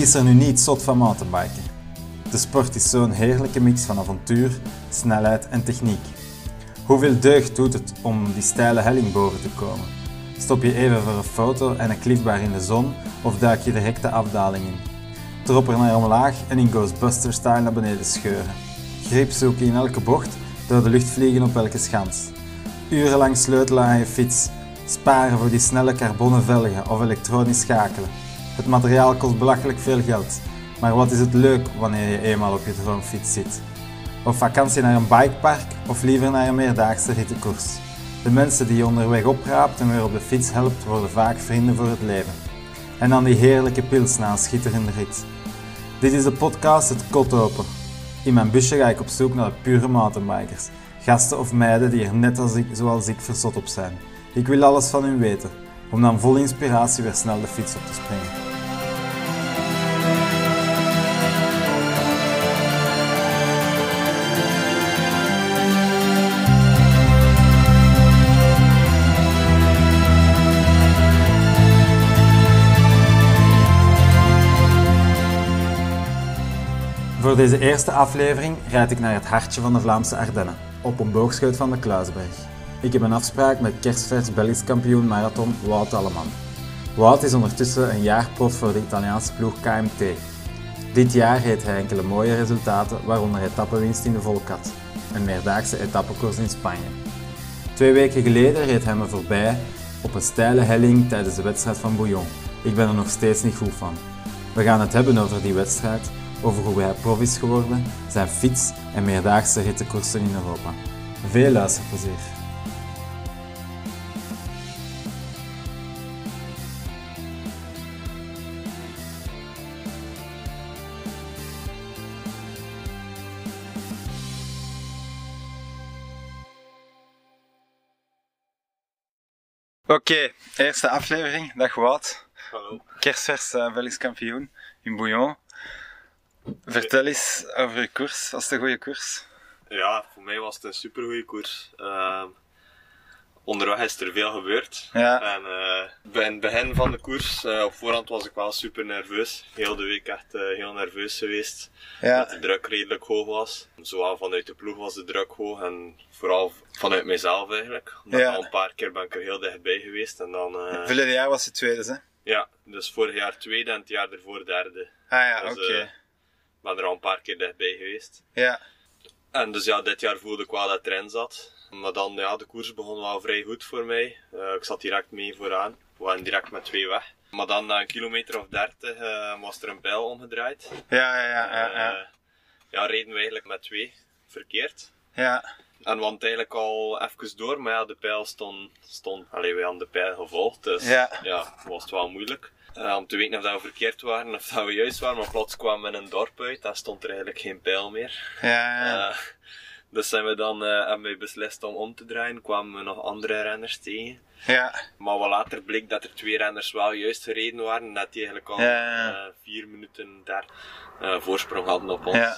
Is er nu niet zot van mountainbiken? De sport is zo'n heerlijke mix van avontuur, snelheid en techniek. Hoeveel deugd doet het om die steile helling boven te komen? Stop je even voor een foto en een cliffbar in de zon of duik je de hekte afdaling in? Trop er naar omlaag en in Ghostbuster-style naar beneden scheuren. Grip zoeken in elke bocht, door de lucht vliegen op elke schans. Urenlang sleutelen aan je fiets, sparen voor die snelle carbonnen velgen of elektronisch schakelen. Het materiaal kost belachelijk veel geld, maar wat is het leuk wanneer je eenmaal op je droomfiets zit? Op vakantie naar een bikepark of liever naar een meerdaagse rittenkoers? De mensen die je onderweg opraapt en weer op de fiets helpt, worden vaak vrienden voor het leven. En dan die heerlijke pils na een schitterende rit. Dit is de podcast Het Kot Open. In mijn busje ga ik op zoek naar de pure mountainbikers. Gasten of meiden die er net als ik, zoals ik verzot op zijn. Ik wil alles van hun weten, om dan vol inspiratie weer snel de fiets op te springen. Voor deze eerste aflevering rijd ik naar het hartje van de Vlaamse Ardennen, op een boogscheut van de Kluisberg. Ik heb een afspraak met kerstvers Belgisch kampioen marathon Wout Alleman. Wout is ondertussen een jaar prof voor de Italiaanse ploeg KMT. Dit jaar heeft hij enkele mooie resultaten, waaronder etappenwinst in de Volkat, een meerdaagse etappekoers in Spanje. Twee weken geleden reed hij me voorbij op een steile helling tijdens de wedstrijd van Bouillon. Ik ben er nog steeds niet goed van. We gaan het hebben over die wedstrijd, over hoe hij prof is geworden, zijn fiets en meerdaagse rittenkoersen in Europa. Veel luisterplezier. Oké, eerste aflevering. Dag Wout. Hallo. Kerstvers uh, Belgisch kampioen in Bouillon. Vertel eens over je koers. Was het een goede koers? Ja, voor mij was het een supergoeie koers. Uh, onderweg is er veel gebeurd. Ja. En uh, bij het begin van de koers, uh, op voorhand was ik wel super nerveus. Heel de week echt uh, heel nerveus geweest. Ja. Dat de druk redelijk hoog was. Zowel vanuit de ploeg was de druk hoog en vooral vanuit mijzelf eigenlijk. Omdat Ja. al een paar keer ben ik er heel dichtbij geweest. En dan, Verleden jaar was het tweede, hè? ja, dus vorig jaar tweede en het jaar ervoor derde. Ah ja, Dus, oké. eh, Ik ben er al een paar keer dichtbij geweest. Ja. En dus ja, dit jaar voelde ik wel dat erin zat. Maar dan, ja, de koers begon wel vrij goed voor mij. Eh, ik zat direct mee vooraan. We waren direct met twee weg. Maar dan na een kilometer of dertig eh, was er een pijl omgedraaid. Ja, ja, ja, ja. ja. Eh, ja, reden we eigenlijk met twee verkeerd. ja. En we hadden eigenlijk al even door, maar ja, de pijl stond, stond allee, wij hadden de pijl gevolgd, dus Ja. was het wel moeilijk. Om te weten of dat we verkeerd waren of dat we juist waren, maar plots kwamen we in een dorp uit, daar stond er eigenlijk geen pijl meer. Ja, ja. Dus zijn we dan eh, hebben we beslist om om te draaien, kwamen we nog andere renners tegen. ja. Maar wat later bleek dat er twee renners wel juist gereden waren, dat die eigenlijk al Ja, eh, vier minuten daar eh, voorsprong hadden op ons. Ja.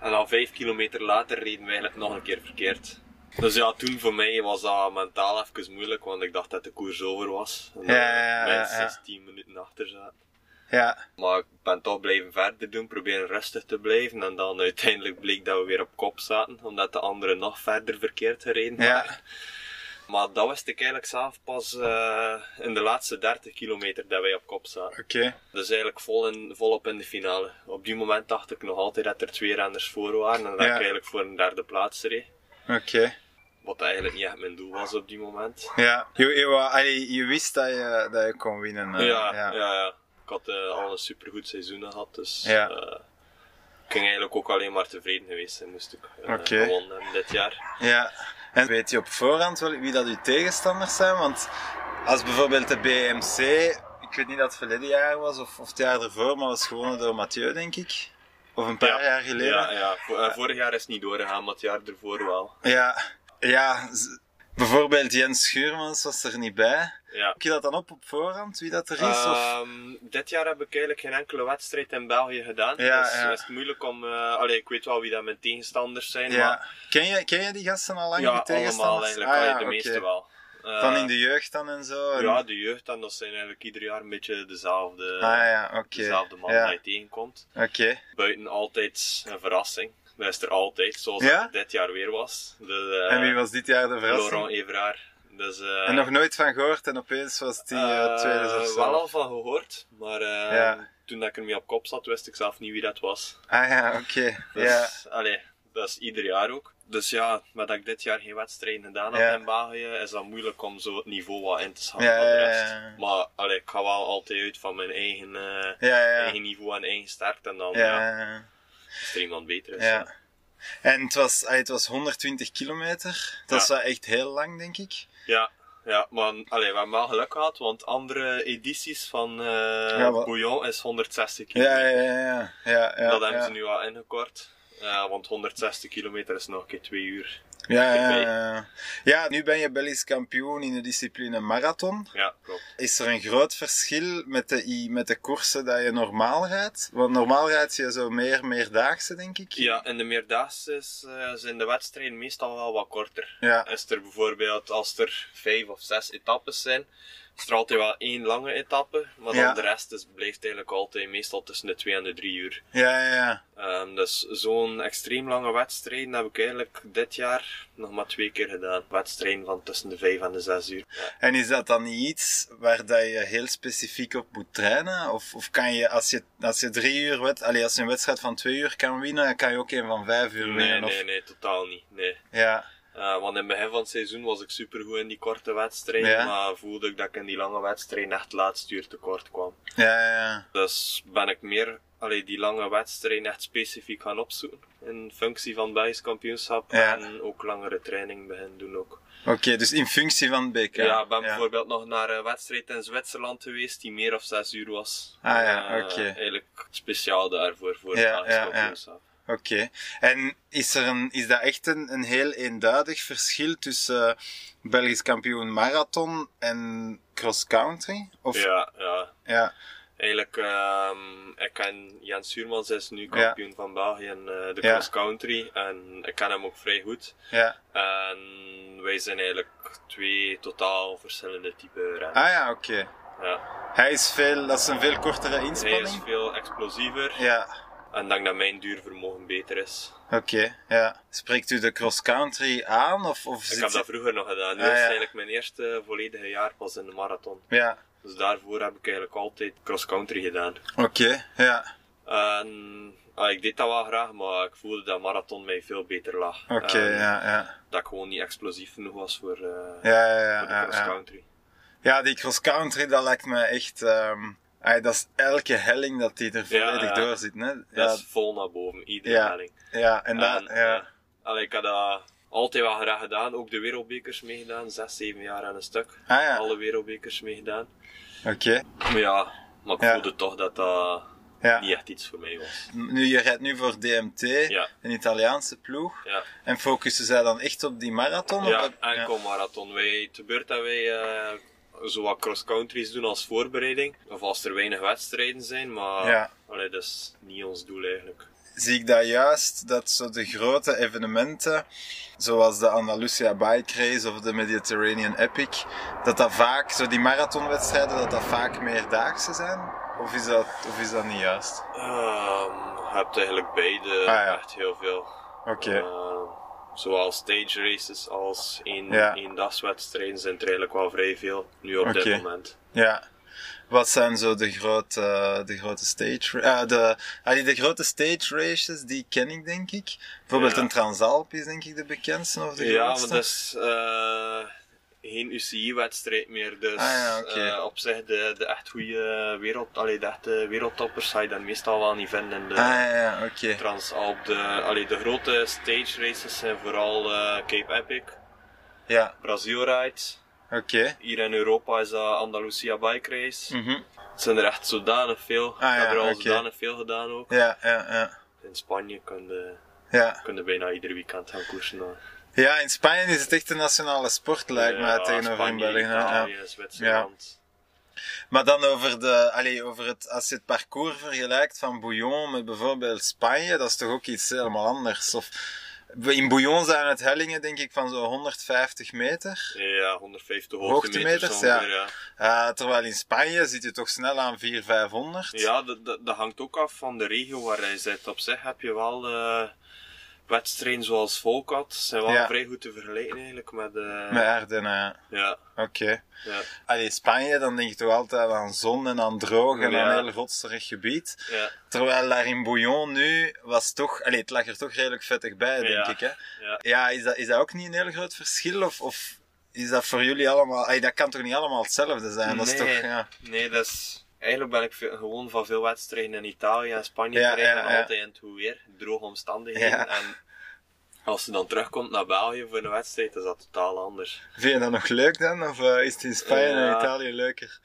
En al vijf kilometer later reden we eigenlijk nog een keer verkeerd. Dus ja, toen voor mij was dat mentaal even moeilijk, want ik dacht dat de koers over was. En dat Ja, minstens 10 minuten achter zaten. Ja. Maar ik ben toch blijven verder doen, proberen rustig te blijven. En dan uiteindelijk bleek dat we weer op kop zaten, omdat de anderen nog verder verkeerd gereden Ja. Maar dat wist ik eigenlijk zelf pas eh, in de laatste 30 kilometer dat wij op kop zaten. Oké. Dus eigenlijk vol in, volop in de finale. Op die moment dacht ik nog altijd dat er twee renners voor waren en dat Ja. ik eigenlijk voor een derde plaats reed. Oké. Wat eigenlijk niet echt mijn doel was op die moment. Ja. Je, je, je wist dat je, dat je kon winnen. eh, ja, ja. ja. ja, Ik had eh, al een supergoed seizoen gehad, dus Ja. eh, ik ging eigenlijk ook alleen maar tevreden geweest zijn, moest ik uh, Oké. gewonnen dit jaar. Ja. En weet je op voorhand wel wie dat uw tegenstanders zijn? Want als bijvoorbeeld de BMC, ik weet niet dat het verleden jaar was of, of het jaar ervoor, maar was gewonnen door Mathieu, denk ik. Of een paar Ja. jaar geleden. Ja, ja. Vo- eh, vorig jaar is het niet doorgegaan, maar het jaar ervoor wel. Ja, ja, bijvoorbeeld Jens Schuurmans was er niet bij. Ja. Heb je dat dan op op voorhand, wie dat er is? of? Ehm, dit jaar heb ik eigenlijk geen enkele wedstrijd in België gedaan. Ja, dus ja. is het moeilijk om... eh allee, ik weet wel wie dat mijn tegenstanders zijn, ja. maar Ken, je, ken je die gasten al lang, ja, die tegenstanders? allemaal eigenlijk. Ah, de meeste wel. Eh, Van in de jeugd dan en zo? En- Ja, de jeugd dan, dat zijn eigenlijk ieder jaar een beetje dezelfde, Ah ja, dezelfde man die je tegenkomt. oké. Buiten altijd een verrassing. Dat is er altijd, zoals Ja? het dit jaar weer was. De, eh, En wie was dit jaar de verrassing? Laurent Everaert. Dus, eh, En nog nooit van gehoord en opeens was die eh, tweede of zo. Wel al van gehoord, maar Ja. toen dat ik ermee op kop zat, wist ik zelf niet wie dat was. Ah ja, oké. Dus, Ja. allee, dat is ieder jaar ook. Dus ja, met dat ik dit jaar geen wedstrijden gedaan heb Ja. in België, is dat moeilijk om zo het niveau wat in te schatten Ja, van de rest. Maar allee, ik ga wel altijd uit van mijn eigen, eigen niveau en eigen sterkte. En dan ja. Er iemand beter is. ja. En het was, ah, het was 120 kilometer. Dat is wel echt heel lang, denk ik. Ja, ja maar allee, we hebben wel geluk gehad, want andere edities van eh Ja, wat- Bouillon is 160 Ja, kilometer. ja, ja. ja, ja, ja dat hebben ze nu al ingekort. Ja, want 160 kilometer is nog een keer twee uur. Ja, ja, ja. ja, nu ben je Belgisch kampioen in de discipline marathon. Ja, klopt. Is er een groot verschil met de, met de koersen dat je normaal rijdt? Want normaal rijd je zo meer meerdaagse, denk ik. Ja, in de meerdaagse is, eh, zijn de wedstrijden meestal wel wat korter. Ja. Is er bijvoorbeeld, als er vijf of zes etappes zijn, is er altijd wel één lange etappe, maar dan de rest is, blijft eigenlijk altijd meestal tussen de twee en de drie uur. Ja, ja, ja. Ehm, dus zo'n extreem lange wedstrijd heb ik eigenlijk dit jaar nog maar twee keer gedaan. Wedstrijden van tussen de vijf en de zes uur. En is dat dan niet iets waar dat je heel specifiek op moet trainen? Of, of kan je, als je, als je drie uur, wed, allee, als je een wedstrijd van twee uur kan winnen, kan je ook een van vijf uur Nee, winnen? Of, nee, nee, totaal niet. Nee. Ja, Eh, want in het begin van het seizoen was ik supergoed in die korte wedstrijden, Ja. maar voelde ik dat ik in die lange wedstrijden echt laatste uur tekort kwam. ja, ja, ja. Dus ben ik meer allee, die lange wedstrijden echt specifiek gaan opzoeken. In functie van het Belgisch kampioenschap en ook langere training beginnen doen ook. Oké, dus in functie van het BK. Ja, ik ben bijvoorbeeld nog naar een wedstrijd in Zwitserland geweest die meer of zes uur was. Ah ja, Eh, oké. Eigenlijk speciaal daarvoor, voor het Belgisch kampioenschap. Oké. En is, er een, is dat echt een, een heel eenduidig verschil tussen eh, Belgisch kampioen marathon en cross-country? Of, Ja, ja. ja. Eigenlijk, ehm, ik ken Jens Suurmans is nu kampioen van België in eh, de Ja. cross country en ik ken hem ook vrij goed. ja. En wij zijn eigenlijk twee totaal verschillende type renners. Ah ja, oké. Ja. Hij is veel, dat is een veel kortere Hij is inspanning. veel explosiever Ja, en denk dat mijn duurvermogen beter is. oké. ja. Spreekt u de cross-country aan? Of, of Ik heb dat vroeger nog gedaan. Nu Ah, is ja. eigenlijk mijn eerste volledige jaar pas in de marathon. Ja, Dus daarvoor heb ik eigenlijk altijd cross country gedaan. oké. Ja, En ah, ik deed dat wel graag, maar ik voelde dat marathon mij veel beter lag. oké. Ja, ja. Dat ik gewoon niet explosief genoeg was voor, eh, Ja, ja, voor de ja, cross ja. country. Ja, die cross-country, dat lijkt me echt... ehm, ay, dat is elke helling dat die er volledig ja. door zit. Hè? Dat is vol naar boven, iedere helling. ja, en dat... En, ja. eh, allee, ik had dat altijd wel graag gedaan. Ook de wereldbekers meegedaan. Zes, zeven jaar aan een stuk. Ah Alle wereldbekers meegedaan. oké. Maar ja, maar ik voelde toch dat dat Ja. niet echt iets voor mij was. Nu, je rijdt nu voor DMT, Ja. een Italiaanse ploeg. Ja, En focussen zij dan echt op die marathon? ja enkel marathon. Wij, het gebeurt dat wij eh, zo wat cross-countries doen als voorbereiding. Of als er weinig wedstrijden zijn, maar Ja. allee, dat is niet ons doel eigenlijk. Zie ik dat juist, dat zo de grote evenementen, zoals de Andalusia Bike Race of de Mediterranean Epic, dat dat vaak, zo die marathonwedstrijden, dat dat vaak meerdaagse zijn? Of is dat, of is dat niet juist? Ehm, je hebt eigenlijk beide Ah, ja. echt heel veel. Oké. Eh, zowel stage races als één, Ja. eendagswedstrijden zijn er eigenlijk wel vrij veel nu op dit moment. Ja. Wat zijn zo de grote, de grote stage, ah, de, ah, de grote stage races, die ken ik denk ik. Bijvoorbeeld Ja. een Transalp is denk ik de bekendste of de Ja, grootste. maar dat is eh, geen UCI-wedstrijd meer. Dus Ah, ja, eh, op zich de, de echt goede wereld, allee, de echte wereldtoppers ga je dan meestal wel niet vinden in de Ah ja. De, allee, de grote stage races zijn vooral eh, Cape Epic, Ja, Brazil Rides. oké. Hier in Europa is dat Andalusia Bike Race. Mhm. Het zijn er echt zodanig veel. Ah, ik heb ja, er al zodanig veel gedaan ook. Ja, ja, ja. In Spanje kun je, Ja. kun je bijna ieder weekend gaan koersen. dan. Ja, in Spanje is het echt een nationale sport, lijkt mij, tegenover in België. Ja. Zwitserland. Maar dan over de, allee, over het, als je het parcours vergelijkt van Bouillon met bijvoorbeeld Spanje, dat is toch ook iets helemaal anders? Of In Bouillon zijn het hellingen, denk ik, van zo'n 150 meter. Ja, 150 Hoogtemeters, hoogtemeters ja. ja. Terwijl in Spanje zit je toch snel aan 400, 500. Ja, dat, dat, dat hangt ook af van de regio waar hij zit. Op zich heb je wel eh, wedstrijden zoals Volkat. zijn wel Ja. vrij goed te vergelijken eigenlijk met... eh, Met Ardennen, ja. Ja, Oké. ja, Allee, Spanje, dan denk je toch altijd aan zon en aan droog en Ja. aan een heel rotserig gebied. ja, Terwijl daar in Bouillon nu was toch, allee, het lag er toch redelijk vettig bij, denk Ja. ik. Hè? ja. Ja, is dat, is dat ook niet een heel groot verschil? Of, of is dat voor jullie allemaal, allee, dat kan toch niet allemaal hetzelfde zijn? Dat is Nee. toch, ja. Nee, dat is... Eigenlijk ben ik veel- gewoon van veel wedstrijden in Italië en Spanje Ja, altijd in het goed weer. Droge omstandigheden. En als ze dan terugkomt naar België voor een wedstrijd, is dat totaal anders. Vind je dat nog leuk dan? Of eh, is het in Spanje en. Italië leuker?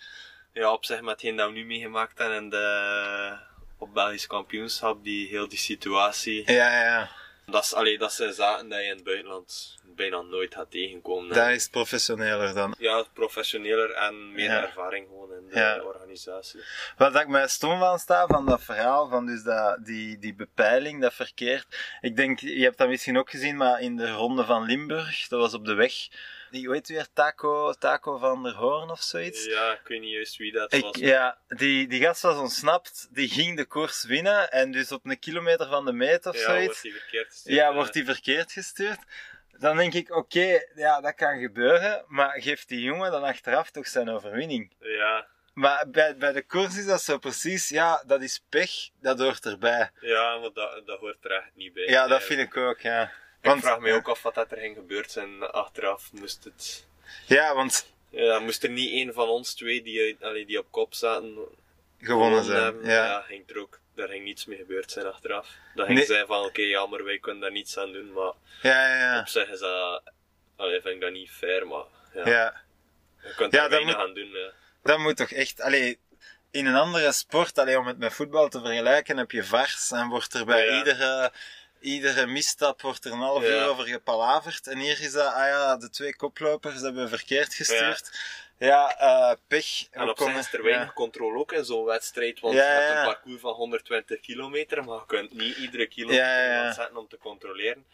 Ja, op zich met hetgeen dat we nu meegemaakt hebben en de, op Belgisch kampioenschap, die, heel die situatie. Ja, ja. Dat, is, allee, dat zijn zaken die je in het buitenland bijna nooit gaat tegenkomen. Daar is professioneler dan. Ja, professioneler en meer Ja. ervaring gewoon in de Ja. organisatie. Wat ik mij stom van sta van dat verhaal, van dus dat, die, die bepeiling, dat verkeerd. Ik denk, je hebt dat misschien ook gezien, maar in de ronde van Limburg, dat was op de weg. Die, u weer? Taco, Taco van der Hoorn of zoiets? Ja, ik weet niet juist wie dat Ik, was. ja, die, die gast was ontsnapt, die ging de koers winnen en dus op een kilometer van de meet of ja, zoiets. wordt die verkeerd gestuurd. Ja, wordt die verkeerd gestuurd? Dan denk ik, oké, ja, dat kan gebeuren, maar geeft die jongen dan achteraf toch zijn overwinning? Ja, Maar bij, bij de koers is dat zo precies, ja, dat is pech, dat hoort erbij. ja, maar dat, dat hoort er echt niet bij. Ja, dat vind ik ook, ja. Ik vraag me ook af wat dat er ging gebeurd zijn achteraf. Moest het... Ja, want Ja, moest er niet één van ons twee die, allee, die op kop zaten gewonnen zijn, hebben, ja. ja, ging er ook, daar ging niets mee gebeurd zijn achteraf. Dan ging Nee. zij van, oké, jammer, wij kunnen daar niets aan doen, maar Ja, ja, ja. op zich is dat, allee, vind ik dat niet fair, maar ja, ja. je kunt Ja, er dat weinig moet- aan doen. Ja. Dat moet toch echt, allee, in een andere sport, allee, om het met voetbal te vergelijken, heb je vars en wordt er bij Ja. iedere, iedere misstap wordt er een half Ja. uur over gepalaverd. En hier is dat, ah ja, de twee koplopers hebben verkeerd gestuurd. Ja, eh pech. En op zich is er weinig ja. controle ook in zo'n wedstrijd, want Ja, je hebt ja. een parcours van 120 kilometer, maar je kunt niet iedere kilometer Ja, ja, ja. zetten om te controleren.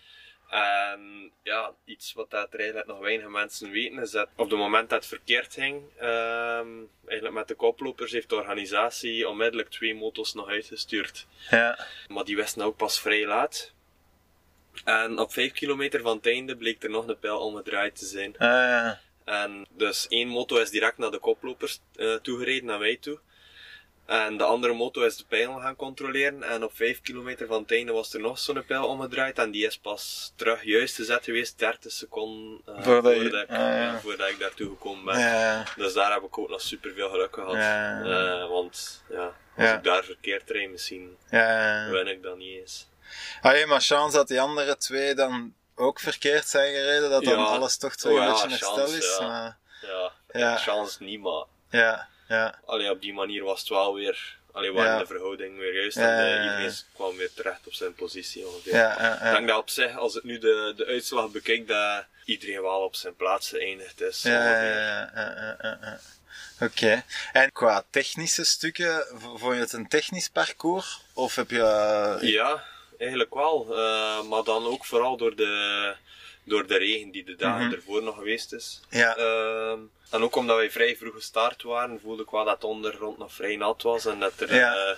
En ja, iets wat dat er eigenlijk nog weinig mensen weten, is dat op het moment dat het verkeerd ging, ehm, eigenlijk met de koplopers, heeft de organisatie onmiddellijk twee motos nog uitgestuurd. Ja, Maar die wisten ook pas vrij laat. En op 5 kilometer van het einde bleek er nog een pijl omgedraaid te zijn. ah, ja. En dus één moto is direct naar de koplopers eh, toegereden, naar mij toe. En de andere moto is de pijl gaan controleren. En op 5 kilometer van het einde was er nog zo'n pijl omgedraaid. En die is pas terug juist te zetten geweest, 30 seconden eh, Voordat ik, ah, ja. voordat ik daartoe gekomen ben. ja. Dus daar heb ik ook nog super veel geluk gehad. Ja. Eh, want ja, als ik daar verkeerd rijd, misschien win ik dat niet eens. Allee, maar chance dat die andere twee dan ook verkeerd zijn gereden, dat dan Ja. alles toch zo Oh een beetje herstel is. ja. Maar, Ja, Ja. chance niet, maar ja, ja. allee, op die manier was het wel weer, allee, waren Ja. de verhouding weer juist en ja, eh, ja. iedereen kwam weer terecht op zijn positie. Ja, Ik denk dat op zich, als ik nu de, de uitslag bekijk, dat iedereen wel op zijn plaats geëindigd is. Ja, ja. Oké. En qua technische stukken, vond je het een technisch parcours? Of heb je... eh, Ja, eigenlijk wel. Eh, maar dan ook vooral door de, door de regen die de dagen Mhm. ervoor nog geweest is. Ja. Ehm, en ook omdat wij vrij vroeg gestart waren, voelde ik wel dat de ondergrond nog vrij nat was. En dat er, Ja. eh,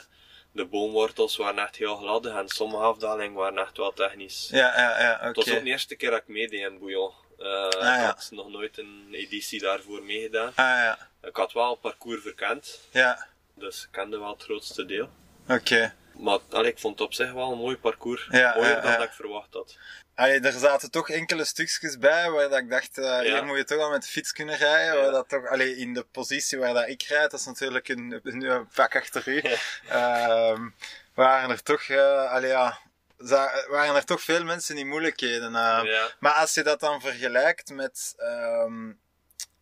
de boomwortels waren echt heel gladde en sommige afdalingen waren echt wel technisch. Ja, ja, ja, oké. Het was ook de eerste keer dat ik meedeed in Bouillon. Eh, ja. Ik had nog nooit een editie daarvoor meegedaan. Ah, ja. Ik had wel het parcours verkend, Ja, dus ik kende wel het grootste deel. oké. Maar allee, ik vond het op zich wel een mooi parcours. Ja, Mooier dan dat ik verwacht had. Allee, er zaten toch enkele stukjes bij waar dat ik dacht, eh, hier moet je toch wel met de fiets kunnen rijden. Waar dat toch, allee, in de positie waar dat ik rijd, dat is natuurlijk een, een, een vak achter u. Ehm, waren er toch, allee, ja, waren er toch veel mensen in moeilijkheden. Ja. Maar als je dat dan vergelijkt met. ehm,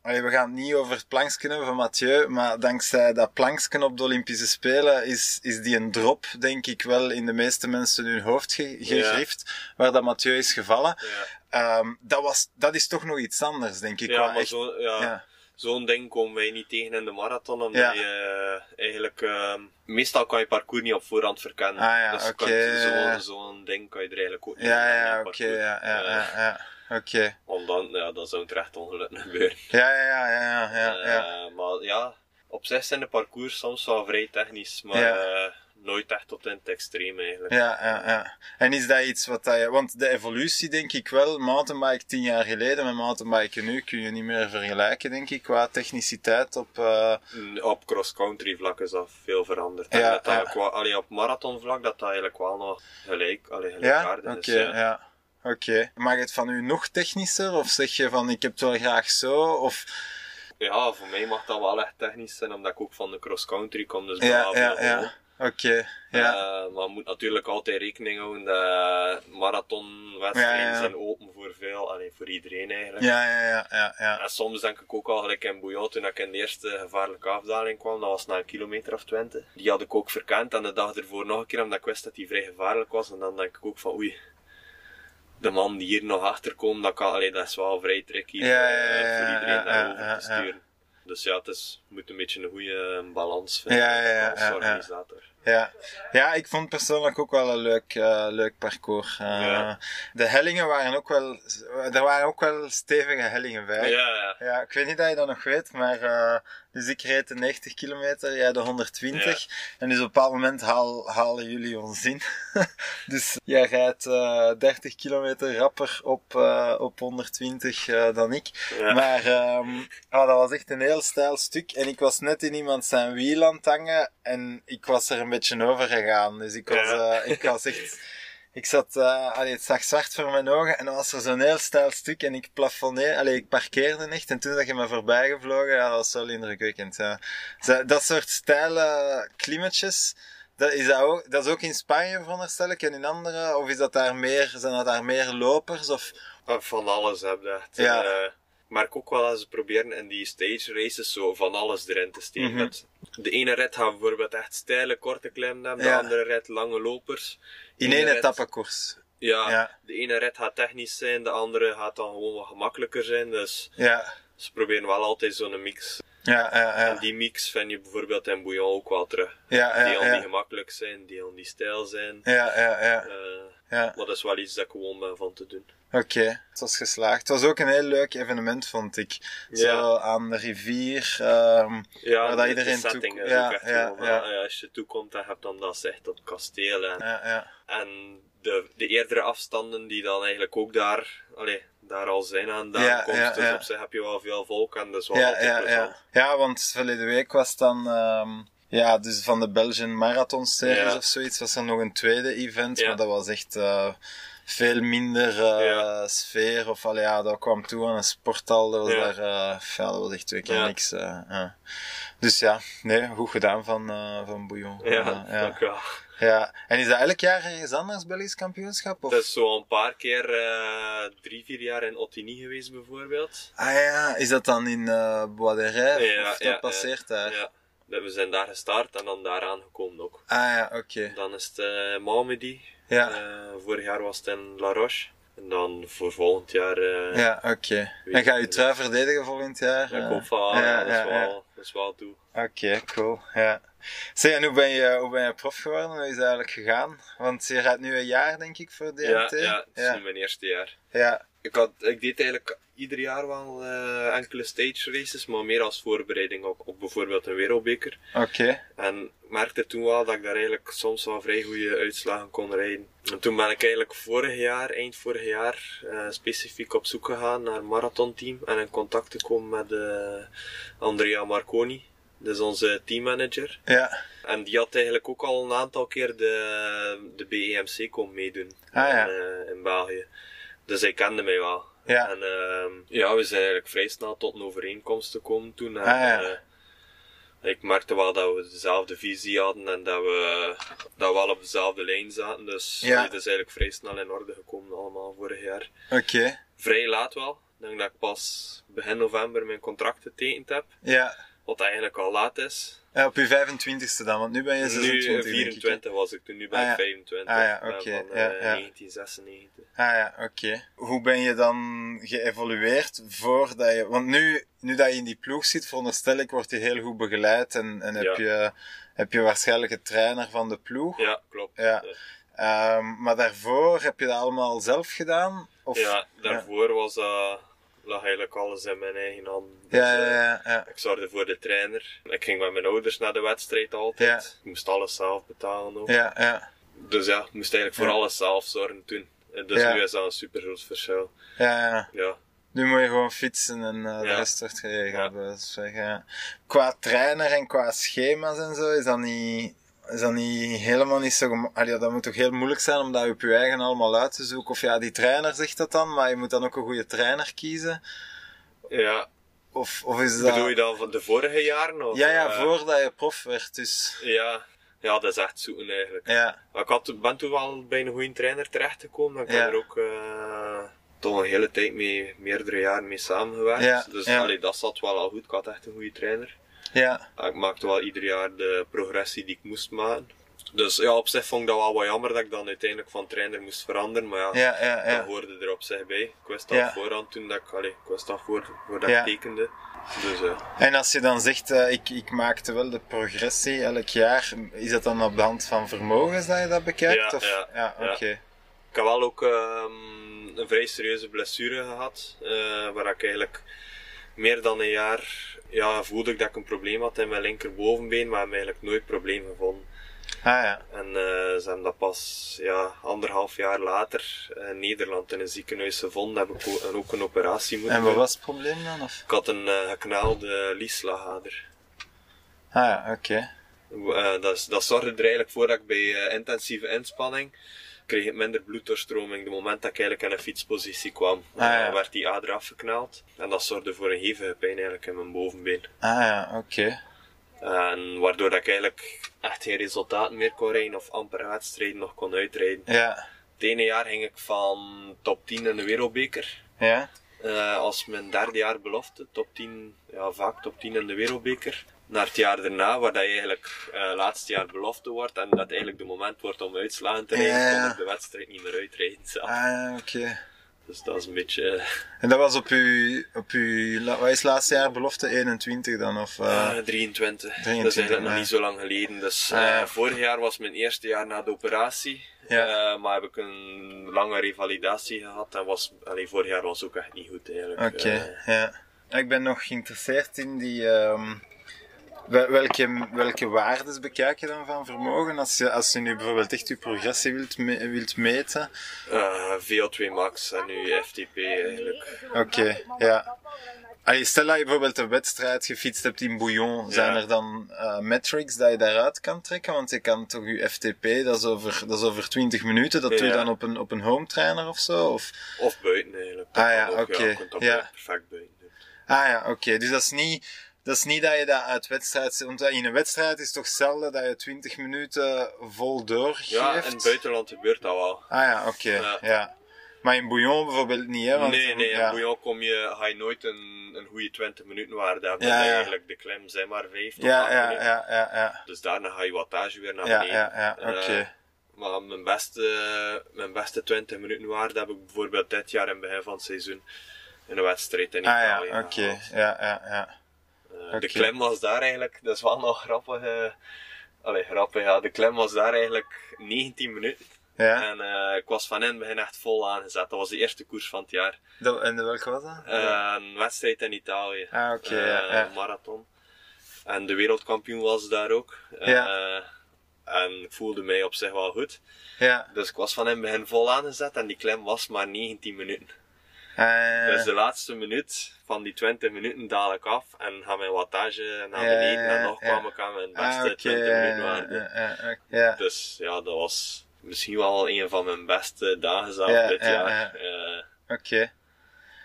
we gaan het niet over het planksken hebben van Mathieu, maar dankzij dat planksken op de Olympische Spelen is, is die een drop, denk ik, wel in de meeste mensen hun hoofd ge- gegrift, waar dat Mathieu is gevallen. Ja, Ehm, dat, was, dat is toch nog iets anders, denk ik. ja maar echt- zo, ja, zo'n ding komen wij niet tegen in de marathon, omdat je eh, eigenlijk, ehm, meestal kan je parcours niet op voorhand verkennen. Ah ja, dus ja. zo'n ding kan je er eigenlijk ook niet Ja, in ja, oké, ja, ja, Eh, ja, ja. Oké. Want dan, ja, dan zou het er echt ongelukken gebeuren. Ja, ja, ja, ja, ja, ja. Eh, maar ja, op zich zijn de parcours soms wel vrij technisch, maar Ja. eh, nooit echt tot in het extreem eigenlijk. Ja, ja, ja. En is dat iets wat dat je... Want de evolutie, denk ik wel, mountainbike tien jaar geleden met mountainbiken nu kun je niet meer vergelijken, denk ik, qua techniciteit op... eh, Mm, Op cross-country vlak is dat veel veranderd. Ja, dat dat ja. wel- allee, op marathon vlak dat dat eigenlijk wel nog gelijk, allee, Ja? gelijkaardig Oké, is. ja. ja. Oké. Mag het van u nog technischer? Of zeg je van, ik heb het wel graag zo? Of... Ja, voor mij mag dat wel echt technisch zijn, omdat ik ook van de cross-country kom, dus Ja, ja, ja. Oké, ja. Eh, maar je moet natuurlijk altijd rekening houden dat marathonwedstrijden Ja, ja. zijn open voor veel, allee, voor iedereen eigenlijk. Ja, ja, ja, ja, ja. En soms denk ik ook al gelijk in Bouillon, toen ik in de eerste gevaarlijke afdaling kwam, dat was na een kilometer of twintig. Die had ik ook verkend en de dag ervoor nog een keer, omdat ik wist dat die vrij gevaarlijk was. En dan denk ik ook van oei, de man die hier nog achter komt, dat, kan, allee, dat is wel vrij tricky Ja, ja, eh, ja, voor iedereen ja, daarover ja, te sturen. Dus ja, het is, moet een beetje een goede balans vinden Ja, ja, ja, als ja, ja. organisator. Ja. ja, ik vond persoonlijk ook wel een leuk, eh, leuk parcours. Eh, Ja. De hellingen waren ook wel, er waren ook wel stevige hellingen bij. Ja, ja. Ja, ik weet niet dat je dat nog weet, maar eh, dus ik reed de 90 kilometer, jij de 120. En dus op een bepaald moment haal, halen jullie ons in. dus jij rijdt eh 30 kilometer rapper op, eh, op 120 eh, dan ik. Maar ah, dat was echt een heel stijl stuk. En ik was net in iemand zijn wiel aan het hangen en ik was er een beetje over gegaan. Dus ik was, Ja. eh, ik was echt... Ik zat, eh allee, het zag zwart voor mijn ogen en dan was er zo'n heel stijl stuk en ik plafonneerde, allee, ik parkeerde echt en toen dat je me voorbij gevlogen, ja, dat was wel indrukwekkend. Ja. Dat soort steile klimmetjes, dat is, dat, ook, dat is ook in Spanje veronderstel ik en in andere, of is dat daar meer, zijn dat daar meer lopers of? Van alles heb je. Ja. Maar ik ook wel eens proberen in die stage races zo van alles erin te steken. Mhm. De ene rit gaat bijvoorbeeld echt steile, korte klimmen hebben, Ja. de andere rit lange lopers. In één etappekoers. Ja, Ja. de ene rit gaat technisch zijn, de andere gaat dan gewoon wat gemakkelijker zijn. Dus Ja, ze proberen wel altijd zo'n mix. ja, ja, En ja, die mix vind je bijvoorbeeld in Bouillon ook wel terug. ja, Die ja, al niet ja, gemakkelijk zijn, die al niet stijl zijn. ja, ja, ja, Eh, ja. maar dat is wel iets dat ik gewoon ben van te doen. Oké, het was geslaagd. Het was ook een heel leuk evenement, vond ik. Zo Ja. aan de rivier. ehm, Ja, Waar dat de- iedereen toe- is ja, ook echt ja, ja. eh, als je toekomt, dan heb je dan dat is echt op het kasteel. En, ja, ja. en de, de eerdere afstanden die dan eigenlijk ook daar, allee, daar al zijn aan de Ja, ja, dus ja. op zich heb je wel veel volk en dat is wel Ja, altijd ja, ja. ja, want verleden week was dan, ehm, ja, dus van de Belgian Marathon Series Ja. of zoiets, was er nog een tweede event, Ja. maar dat was echt eh, veel minder eh, Ja. sfeer. Of allee, ja, dat kwam toe aan een sporthal, dat was daar, ja, dat was echt twee keer niks. Dus ja, nee, goed gedaan van, van Bouillon. Ja, dank u wel. Ja, en is dat elk jaar ergens anders, Belgisch kampioenschap? Of? Het is zo een paar keer, drie, vier jaar in Ottigny geweest bijvoorbeeld. Ah ja, is dat dan in eh Bois de Rêve? Ja, of dat ja, passeert daar? Ja, Dat- we zijn daar gestart en dan daar aangekomen ook. Ah ja, oké. Dan is het uh, Malmedy. Ja. Eh, vorig jaar was het in La Roche. En dan voor volgend jaar... eh, Ja, oké. En ga je trui verdedigen volgend jaar? Ja, ik Eh, hoop van, ja, ja, dat, is wel, dat is wel toe. Oké, cool. Ja. Zeg, en hoe ben, je, hoe ben je prof geworden? Hoe is het eigenlijk gegaan? Want je gaat nu een jaar, denk ik, voor DMT. Ja, ja, het is nu mijn eerste jaar. ja. Ik, had, ik deed eigenlijk ieder jaar wel eh, enkele stage races, maar meer als voorbereiding op, op bijvoorbeeld een wereldbeker. Oké. En ik merkte toen wel dat ik daar eigenlijk soms wel vrij goede uitslagen kon rijden. En toen ben ik eigenlijk vorig jaar, eind vorig jaar, eh, specifiek op zoek gegaan naar een marathonteam en in contact gekomen met eh, Andrea Marconi. Dat is onze teammanager. Ja. En die had eigenlijk ook al een aantal keer de, de BEMC komen meedoen Ah, ja. in, eh, in België. Dus hij kende mij wel. Ja. En ehm, ja, we zijn eigenlijk vrij snel tot een overeenkomst gekomen toen. En, Ah, ja. eh, ik merkte wel dat we dezelfde visie hadden en dat we, dat we wel op dezelfde lijn zaten. Dus Ja. het is eigenlijk vrij snel in orde gekomen allemaal vorig jaar. Oké. Vrij laat wel. Ik denk dat ik pas begin november mijn contract getekend heb. Ja. Wat eigenlijk al laat is. Ja, Op je 25ste dan, want nu ben je 26. nu eh, denk ik, hè? 24 was ik toen, nu ben Ah, ik ja. 25. Ah, ja, oké. van Ja, eh, ja. 1996. Ah ja, oké. Hoe ben je dan geëvolueerd voordat je... Want nu nu dat je in die ploeg zit, veronderstel ik, wordt je heel goed begeleid en, en heb, Ja. je, heb je waarschijnlijk een trainer van de ploeg. Ja, klopt. Ja. Ja. Ehm, maar daarvoor heb je dat allemaal zelf gedaan? Of, Ja, daarvoor was dat, lag eigenlijk alles in mijn eigen hand. Dus, Ja, ja, eh, ja, ja. Ik zorgde voor de trainer. Ik ging met mijn ouders naar de wedstrijd altijd. Ik moest alles zelf betalen ook. Ja, ja, Dus ja, ik moest eigenlijk voor alles zelf zorgen toen. En Dus nu is dat een super groot verschil. ja, ja. Ja, Nu moet je gewoon fietsen en eh, de rest wordt geregeld. Van zeggen, ja. Qua trainer en qua schema's en zo, is dat niet, is dat niet helemaal niet zo gema- Allee, ja, dat moet toch heel moeilijk zijn om dat op je eigen allemaal uit te zoeken. Of ja, die trainer zegt dat dan, maar je moet dan ook een goede trainer kiezen. ja. Of, of is dat... bedoel je dan van de vorige jaren? Of, Ja, ja, eh, voordat je prof werd, dus... Ja. ja, dat is echt zoeken eigenlijk. Ja, ik had, ben toen wel bij een goede trainer terechtgekomen. Ik Ja. heb er ook eh, toch een hele tijd mee, meerdere jaren mee samengewerkt. Ja, Dus allee, dat zat wel al goed. Ik had echt een goede trainer. Ja, Ja, Ik maakte wel ieder jaar de progressie die ik moest maken. Dus ja, op zich vond ik dat wel wat jammer dat ik dan uiteindelijk van trainer moest veranderen. Maar ja, ja, ja, dat hoorde er op zich bij. Ik wist dat voorhand toen dat ik, allee, ik wist dat voor, voordat ik tekende. Dus ja. En als je dan zegt, eh, ik, ik maakte wel de progressie elk jaar, is dat dan op de hand van vermogens dat je dat bekijkt? Ja, of? ja, ja ja. oké. Ik heb wel ook ehm, een vrij serieuze blessure gehad, eh, waar ik eigenlijk meer dan een jaar ja, voelde ik dat ik een probleem had in mijn linkerbovenbeen, maar heb eigenlijk nooit probleem gevonden. Ah ja. En eh, ze hebben dat pas ja, anderhalf jaar later in Nederland in een ziekenhuis gevonden, heb ik ook, en ook een operatie moeten En wat was het probleem dan? Of? Ik had een eh, geknaalde liesslagader. Ah ja, oké. Eh, dat, dat zorgde er eigenlijk voor dat ik bij intensieve inspanning kreeg ik minder bloeddoorstroming. De moment dat ik eigenlijk in een fietspositie kwam, Ah, ja. werd die ader afgeknaald. En dat zorgde voor een hevige pijn eigenlijk in mijn bovenbeen. Ah ja, oké. En waardoor dat ik eigenlijk echt geen resultaten meer kon rijden of amper wedstrijden nog kon uitrijden. Ja. Het ene jaar ging ik van top 10 in de wereldbeker. Ja? Eh, als mijn derde jaar belofte, top 10, ja, vaak top 10 in de wereldbeker. Naar het jaar daarna, waar dat je eigenlijk eh laatste jaar belofte wordt en dat eigenlijk de moment wordt om uitslagen te rijden, Ja, ja. kon ik de wedstrijd niet meer uitrijden zelf. Ah oké. Dus dat is een beetje... eh, En dat was op uw, op uw, wat is laatste jaar belofte? 21 dan? Of, eh, eh, 23. dat is 23, eigenlijk nog niet zo lang geleden. Dus Ah, eh, vorig jaar was mijn eerste jaar na de operatie. Ja. Maar heb ik een lange revalidatie gehad. En was, allee, vorig jaar was ook echt niet goed eigenlijk. Oké, ja. Ik ben nog geïnteresseerd in die. ehm, welke, welke waardes bekijk je dan van vermogen? Als je, als je nu bijvoorbeeld echt je progressie wilt, me- wilt meten. eh, VO2 max en nu FTP eigenlijk. Oké, ja. Allee, stel dat je bijvoorbeeld een wedstrijd gefietst hebt in Bouillon, zijn Ja. er dan eh, metrics dat je daaruit kan trekken? Want je kan toch je FTP, dat is over, dat is over 20 minuten, dat doe je dan op een, op een home trainer of zo? Of? Of buiten eigenlijk. Ah ja, oké, ja. perfect buiten. Ah ja, oké. Dus dat is niet, dat is niet dat je dat uit wedstrijd... Want in een wedstrijd is het toch zelden dat je 20 minuten vol doorgeeft? Ja, in het buitenland gebeurt dat wel. Ah ja, oké. Ja. Ja. Maar in Bouillon bijvoorbeeld niet, hè? Want, nee, nee, in ja. Bouillon kom je, ga je nooit een, een goede 20 minuten waarde hebben. Ja, ja. Eigenlijk de klem zijn maar 5 tot Ja, 8 ja, ja, ja, ja. Dus daarna ga je wattage weer naar Ja, beneden. ja, ja, Eh, oké. maar mijn beste, mijn beste 20 minuten waarde heb ik bijvoorbeeld dit jaar in het begin van het seizoen in een wedstrijd in Ah Italië ja, oké. Ja, ja, ja. Eh. De klem was daar eigenlijk, dat is wel nog grappig. eh allee, grappig, ja. De klem was daar eigenlijk 19 minuten. Ja. En eh, ik was van in het begin echt vol aangezet. Dat was de eerste koers van het jaar. Dat- en welke was dat? Een wedstrijd in Italië. Ah, oké, ja. Marathon. En de wereldkampioen was daar ook. Ja. en ik voelde mij op zich wel goed. Ja. Dus ik was van in het begin vol aangezet en die klem was maar 19 minuten. Ah, Dus de laatste minuut van die 20 minuten daal ik af en ga mijn wattage naar beneden en nog kwam ik aan mijn ah, beste oké, 20 ja, minuten waarde. Dus ja, dat was misschien wel een van mijn beste dagen zelf dit ja, jaar. ja. Eh, Oké.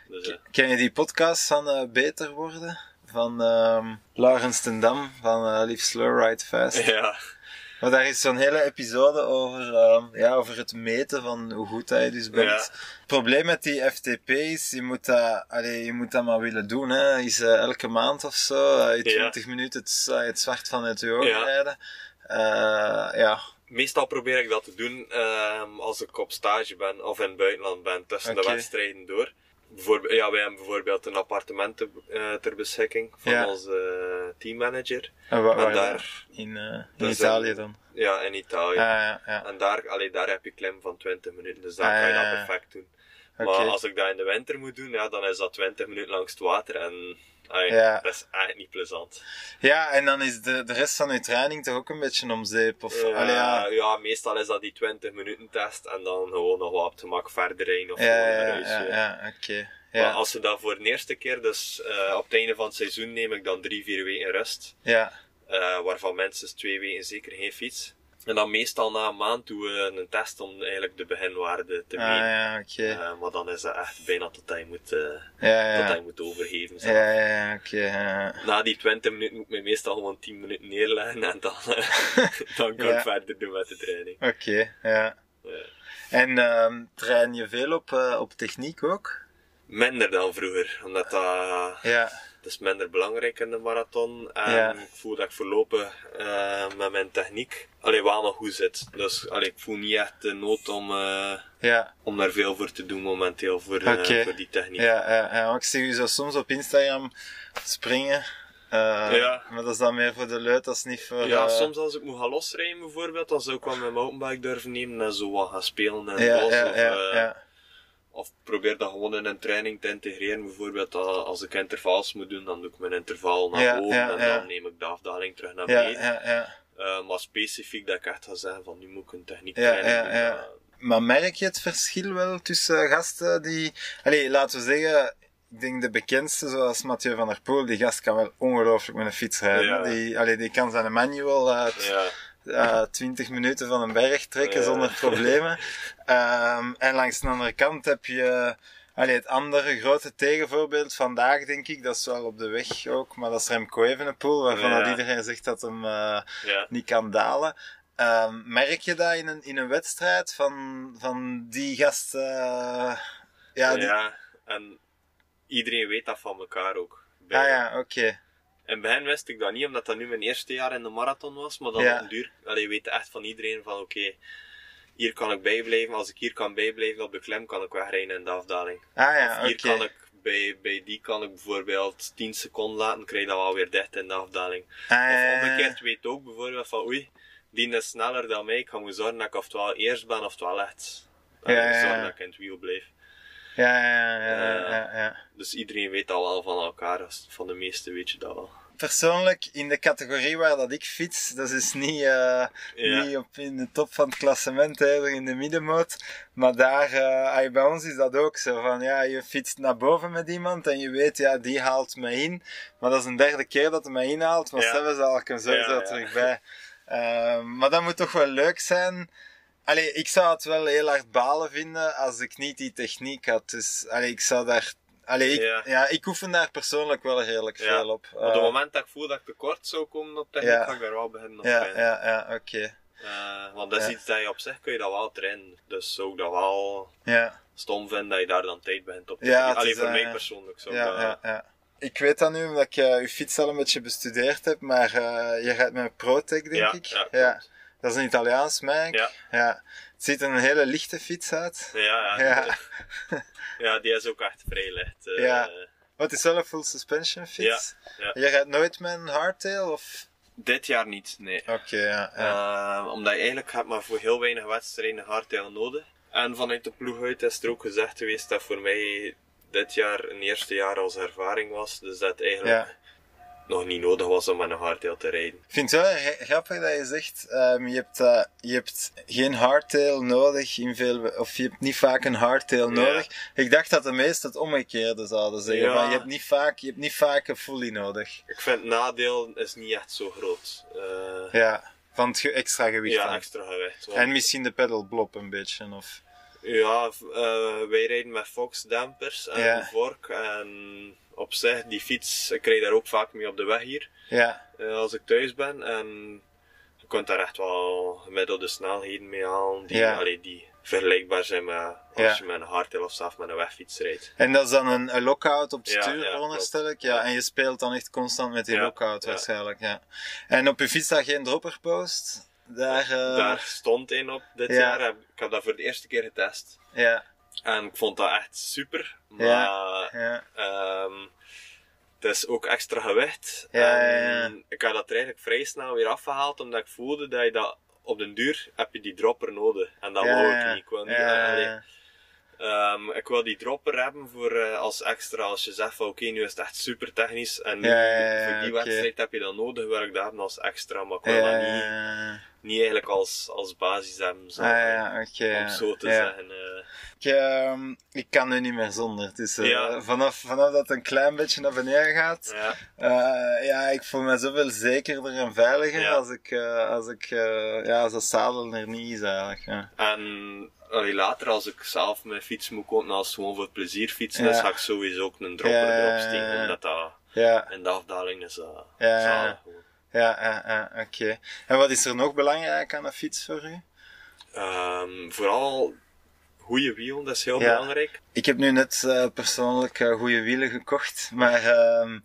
dus. Ken je die podcast van eh, Beter Worden? Van ehm Laurens ten Dam van eh Lief Slow Ride Fast. ja, Maar daar is zo'n hele episode over, ehm, ja, over het meten van hoe goed dat je dus bent. Ja. Het probleem met die FTP is, je moet dat, allee, je moet dat maar willen doen. Hè. Is eh, elke maand of zo, eh, je 20 minuten het, eh, het zwart van het oog Ja. rijden. Eh, ja, meestal probeer ik dat te doen ehm, als ik op stage ben of in het buitenland ben tussen de wedstrijden door. Bijvoorbeeld, ja, wij hebben bijvoorbeeld een appartement te- eh, ter beschikking van Ja. onze teammanager. En waar, En waar daar, in, eh, in Italië een- dan? ja, in Italië. Ah, ja, ja. En daar, allee, daar heb je klim van 20 minuten, dus daar Ah, kan je dat perfect doen. Maar als ik dat in de winter moet doen, ja, dan is dat 20 minuten langs het water en allee, Ja. dat is echt niet plezant. Ja, en dan is de, de rest van je training toch ook een beetje om zeep? Of, Ja, allee, ja. ja, meestal is dat die 20 minuten test en dan gewoon nog wat op het gemak verder rijden of Ja, ja, naar ja, oké. Maar als ze dat voor de eerste keer, dus eh, op het einde van het seizoen neem ik dan drie, vier weken rust. ja, eh, waarvan minstens twee weken zeker geen fiets. En dan meestal na een maand doen we een test om eigenlijk de beginwaarde te ah, meten. ja, oké. Eh, maar dan is dat echt bijna tot hij moet, eh, Ja, tot ja. hij moet overgeven. zelf. Ja, ja, oké. ja. Na die 20 minuten moet ik me meestal gewoon 10 minuten neerleggen en dan, eh, dan kan ik verder doen met de training. Oké, ja. Ja. En ehm, train je veel op, op techniek ook? Minder dan vroeger, omdat dat, Ja, is minder belangrijk in de marathon. En Ja. ik voel dat ik voorlopig eh, met mijn techniek allee, wel nog goed zit. Dus allee, ik voel niet echt de nood om, eh, ja, om daar veel voor te doen momenteel, voor, eh, voor die techniek. ja, ja, ja. Ik zie je zo soms op Instagram springen. Ja. Maar dat is dan meer voor de leut, dat is niet voor... Ja, soms als ik moet gaan losrijden bijvoorbeeld, dan zou ik wel mijn mountainbike durven nemen en zo wat gaan spelen en Ja, los. ja, of, ja, ja. Of probeer dat gewoon in een training te integreren. Bijvoorbeeld eh, als ik intervals moet doen, dan doe ik mijn interval naar Ja, boven ja, en ja. dan neem ik de afdaling terug naar beneden. ja, ja. Eh, maar specifiek dat ik echt ga zeggen van nu moet ik een techniek Ja, training ja, doen. Maar merk je het verschil wel tussen gasten die... Allee, laten we zeggen, ik denk de bekendste, zoals Mathieu van der Poel, die gast kan wel ongelooflijk met een fiets rijden. Die, allee, die kan zijn manual uit ja, eh 20 minuten van een berg trekken Ja. zonder problemen. Ehm, en langs de andere kant heb je... Allee, het andere grote tegenvoorbeeld vandaag, denk ik, dat is wel op de weg ook, maar dat is Remco Evenepoel, waarvan Ja. dat iedereen zegt dat hem eh, ja. niet kan dalen. Ehm, merk je dat in een, in een wedstrijd van, van die gasten? eh, ja, die, ja, en iedereen weet dat van elkaar ook. Bij- ah ja, oké. In het begin wist ik dat niet, omdat dat nu mijn eerste jaar in de marathon was. Maar dan Ja. op duur, allee, weet echt van iedereen van oké, hier kan ik bijblijven. Als ik hier kan bijblijven op de klem, kan ik wegrijden in de afdaling. Ah ja, Of hier oké. kan ik, bij, bij die kan ik bijvoorbeeld 10 seconden laten, krijg je dat wel weer dicht in de afdaling. Ah, Of ja, omgekeerd weet ook bijvoorbeeld van oei, die is sneller dan mij. Ik ga moeten zorgen dat ik oftewel eerst ben, oftewel echt. Ja, Ja, ja. Zorgen dat ik in het wiel blijf. Ja, ja, ja, ja, Eh, ja, ja. Dus iedereen weet dat wel van elkaar. Van de meeste weet je dat wel. Persoonlijk, in de categorie waar dat ik fiets, dat is niet, eh, Ja. niet op in de top van het klassement, eerder in de middenmoot. Maar daar, eh, ah, bij ons is dat ook zo van, ja, je fietst naar boven met iemand en je weet, ja, die haalt me in. Maar dat is een derde keer dat hij mij inhaalt, maar Ja. zelfs zal ik hem sowieso Ja, terug bij. Ehm, maar dat moet toch wel leuk zijn. Allee, ik zou het wel heel hard balen vinden als ik niet die techniek had. Dus allee, ik zou daar... Allee, ik, ja. Ja. ik oefen daar persoonlijk wel redelijk Ja. veel op. Op het Eh, moment dat ik voel dat ik tekort zou komen op techniek, Ja. ga ik daar wel beginnen op ja, trainen. ja, ja, oké. Eh, want dat is iets dat je op zich kun je dat wel trainen. Dus zou ik dat wel Ja, stom vinden dat je daar dan tijd begint op te Ja, Alleen voor eh, mij persoonlijk. Zou ik ja, dat- ja, ja. Ik weet dat nu omdat ik eh, uw fiets al een beetje bestudeerd heb, maar eh, je rijdt met een Protec, denk ik. Ja, dat is een Italiaans merk. Ja. Het ziet er een hele lichte fiets uit. ja, ja. Ja. Ja, die is ook echt vrij licht. eh, Ja. Het is wel een full suspension fiets. Ja, ja. Je rijdt nooit met een hardtail of... Dit jaar niet, nee. Oké, ja. ja. Eh, omdat je eigenlijk hebt maar voor heel weinig wedstrijden hardtail nodig. En vanuit de ploeg uit is er ook gezegd geweest dat voor mij dit jaar een eerste jaar als ervaring was. Dus dat eigenlijk. Nog niet nodig was om met een hardtail te rijden. Ik vind het wel gra- grappig dat je zegt, ehm, je, hebt, eh, je hebt geen hardtail nodig in veel, of je hebt niet vaak een hardtail Ja. nodig. Ik dacht dat de meesten het omgekeerde zouden zeggen, Ja. van je hebt niet vaak, je hebt niet vaak een fully nodig. Ik vind het nadeel is niet echt zo groot. Eh, Ja, van het extra gewicht ja, extra gewicht. Want- En misschien de pedalblop een beetje, of... Ja, eh, wij rijden met Fox dampers en Ja. vork. En op zich, die fiets, ik rijd daar ook vaak mee op de weg hier. Ja, eh, als ik thuis ben. En je kunt daar echt wel gemiddelde snelheden mee halen. Die, Ja. allee, die vergelijkbaar zijn met als Ja. je met een hardtail of zelf met een wegfiets rijdt. en dat is dan een, een lockout op het Ja, stuur, ja, veronderstel ik. Ja, en je speelt dan echt constant met die lockout waarschijnlijk, ja. En op je fiets staat geen dropperpost? Daar, eh, Daar stond één op dit ja. jaar. Ik heb dat voor de eerste keer getest. ja. En ik vond dat echt super. Maar Ja. Ja. ehm, het is ook extra gewicht. Ja, en ik had dat er eigenlijk vrij snel weer afgehaald, omdat ik voelde dat je dat op den duur heb je die dropper nodig. En dat wou ik niet. Ik wil, niet Ehm, ik wil die dropper hebben voor eh, als extra, als je zegt van oké, nu is het echt super technisch en nu, Ja, voor die wedstrijd heb je dat nodig, wil ik dat hebben als extra, maar ik wil dat niet, niet eigenlijk als, als basis hebben, zo, Ah, om zo te zeggen. eh. Ik, ehm, ik kan nu niet meer zonder. Dus, Ja. vanaf, vanaf dat het een klein beetje naar beneden gaat, ja. ja, ik voel me zoveel zekerder en veiliger als ik, als ik, ja, als dat zadel er niet is eigenlijk. Ja. En allee, later, als ik zelf mijn fiets moet kopen, als het gewoon voor plezier fietsen Ja. is, ga ik sowieso ook een dropper Ja, erop steken. Omdat dat Ja, in de afdaling is dat Ja, ja, zalig ja. gewoon. ja, ja, ja, oké. En wat is er nog belangrijk aan een fiets voor u? Ehm, vooral goede wiel, dat is heel Ja. belangrijk. Ik heb nu net eh, persoonlijk eh, goede wielen gekocht, maar ehm,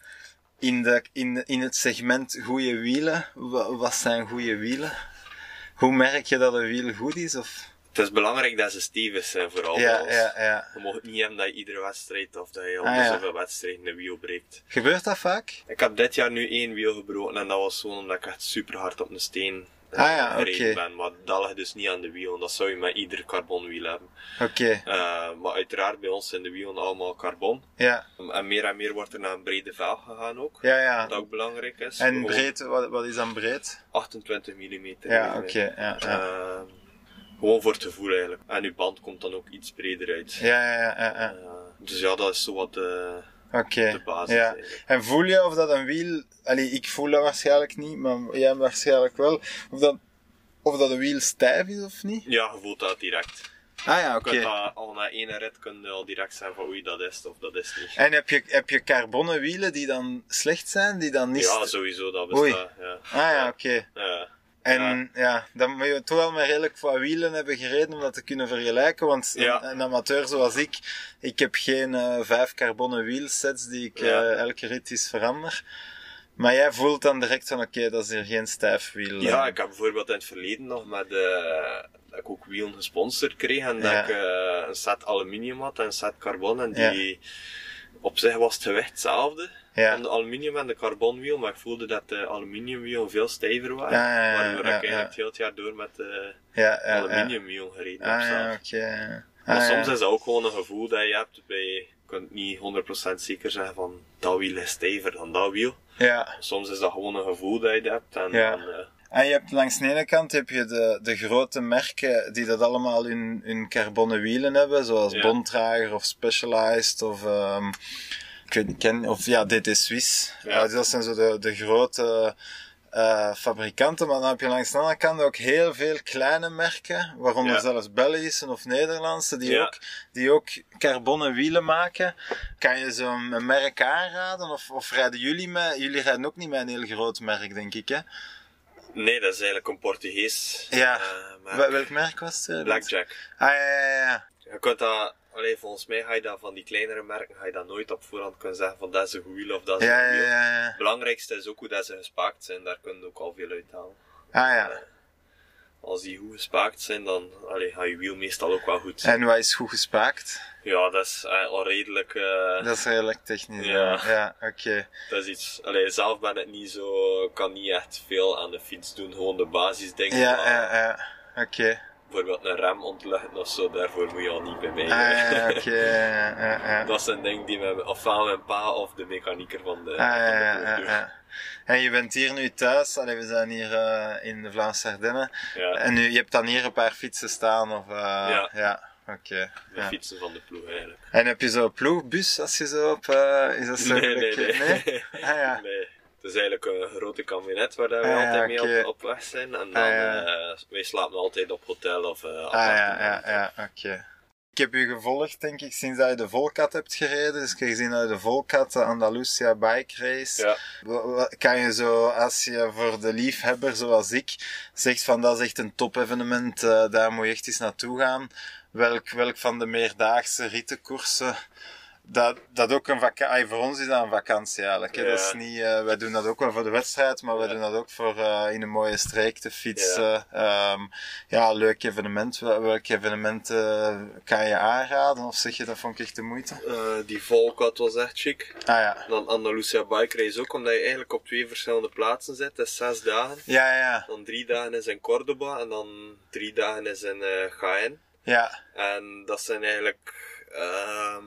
in, de, in, in het segment goede wielen, wa- wat zijn goede wielen? Hoe merk je dat een wiel goed is? Of? Het is belangrijk dat ze stevig zijn, vooral. Ja, ja, ja. Je mag niet hebben dat je iedere wedstrijd of dat je op Ah, ja. zoveel wedstrijden een wiel breekt. Gebeurt dat vaak? Ik heb dit jaar nu één wiel gebroken en dat was gewoon omdat ik echt super hard op een steen eh, Ah, ja, gereden ben. Maar dat ligt dus niet aan de wiel, dat zou je met ieder carbonwiel hebben. Oké, Eh, maar uiteraard bij ons zijn de wielen allemaal carbon. ja, En meer en meer wordt er naar een brede velg gegaan ook. ja, ja. Dat ook belangrijk is. En breed, wat, wat is dan breed? 28 mm. Ja, oké, ja, ja. Ehm, gewoon voor het gevoel eigenlijk. En uw band komt dan ook iets breder uit. Ja, ja, ja, ja, ja. Eh, dus ja, dat is zo wat de, Oké. de basis Ja. eigenlijk. En voel je of dat een wiel, allee, ik voel dat waarschijnlijk niet, maar jij waarschijnlijk wel, of dat, of dat een wiel stijf is of niet? Ja, je voelt dat direct. Ah ja, oké. dat al na één rit kun je al direct zijn van oei, dat is het of dat is niet. En heb je, heb je carbonnen wielen die dan slecht zijn, die dan niet... Ja, sowieso, dat Oei. bestaat. Ja. Ah ja, oké. Ja. En ja. dan moet je toch wel met redelijk wat wielen hebben gereden om dat te kunnen vergelijken. Want Ja. een, een amateur zoals ik, ik heb geen eh, vijf carbonnen wielsets die ik Ja. eh, elke rit eens verander. Maar jij voelt dan direct van oké, dat is hier geen stijf wiel. Ja, eh. ik heb bijvoorbeeld in het verleden nog met eh, dat ik ook wielen gesponsord kreeg en dat Ja. ik een set aluminium had en een set carbon en die op zich was het gewicht hetzelfde Ja. van de aluminium en de carbonwiel, maar ik voelde dat de aluminiumwiel veel stijver waren, Ja, ja, waardoor ik eigenlijk ja. het jaar door met de ja. aluminiumwiel gereden heb Ah ja, zelf. oké. Maar Ah, soms is dat ook gewoon een gevoel dat je hebt bij, je kunt niet 100% zeker zeggen van dat wiel is stijver dan dat wiel. Ja. Soms is dat gewoon een gevoel dat je hebt en Ja. eh, En je hebt langs de ene kant heb je de, de grote merken die dat allemaal in, carbonnen wielen hebben, zoals Ja. Bontrager of Specialized of, ehm, ik weet niet, ken, of ja, DT Swiss. Ja. Dat zijn zo de, de grote eh, fabrikanten, maar dan heb je langs de andere kant ook heel veel kleine merken, waaronder Ja. zelfs Belgische of Nederlandse, die, Ja. ook, die ook carbonnen wielen maken. Kan je zo'n merk aanraden? Of, of rijden jullie met, jullie rijden ook niet met een heel groot merk, denk ik, hè? Nee, dat is eigenlijk een Portugees. Ja. eh, merk. Welk merk was het? Blackjack. Ah, ja, ja, ja. Je kunt dat, allee, volgens mij ga je dat van die kleinere merken, ga je dat nooit op voorhand kunnen zeggen van dat is een goed wiel of dat is Ja, een wiel. ja, ja. Het belangrijkste is ook hoe dat ze gespaakt zijn, daar kun je ook al veel uithalen. Ah, ja. Als die goed gespaakt zijn, dan allee, gaat je wiel meestal ook wel goed. En wat is goed gespaakt? Ja, dat is eh, al redelijk, eh, Dat is redelijk technisch. Ja. Ja, ja oké. dat is iets, allee, zelf ben ik niet zo, kan niet echt veel aan de fiets doen, gewoon de basisdingen. Ja, maar ja, ja. Oké. Bijvoorbeeld een rem ontluchten of zo, daarvoor moet je al niet bij mij. Ah, ja, oké. Ja, ja, ja. Dat zijn dingen die mijn, ofwel mijn pa of de mechanieker van de, Ah, van de. En je bent hier nu thuis, Allee, we zijn hier eh, in de Vlaamse Ardennen. Ja, En nu, je hebt dan hier een paar fietsen staan, of... eh, Ja. ja. Oké. de ja. fietsen van de ploeg eigenlijk. En heb je zo'n ploegbus als je zo op... eh, is dat zo Nee, nee, gelijk- nee. Ah, ja. Nee. Het is eigenlijk een grote kabinet waar we Ah, ja, altijd mee op, op weg zijn. En dan, Ah, ja. eh, wij slapen altijd op hotel of eh Ah ja, ja, ja, oké. Ik heb u gevolgd, denk ik, sinds dat je de Volcat hebt gereden. Dus ik heb gezien dat je de Volcat, de Andalusia Bike Race. Ja. Kan je zo, als je voor de liefhebber zoals ik zegt van dat is echt een top evenement, eh, daar moet je echt eens naartoe gaan. Welk, welk van de meerdaagse rittenkoersen dat, dat ook een vakantie, voor ons is dat een vakantie eigenlijk. Hè? Dat is Ja. niet, eh, wij doen dat ook wel voor de wedstrijd, maar wij Ja. doen dat ook voor eh, in een mooie streek te fietsen. Ja, ja leuk evenement. Wel- Welke evenementen kan je aanraden? Of zeg je dat vond ik echt de moeite? Eh, die Volkat was echt chic. Ah ja. Dan Andalusia Bike Race ook, omdat je eigenlijk op twee verschillende plaatsen zit. Dat is zes dagen. Ja, ja, Dan drie dagen is in Cordoba en dan drie dagen is in Jaén. ja. En dat zijn eigenlijk ehm,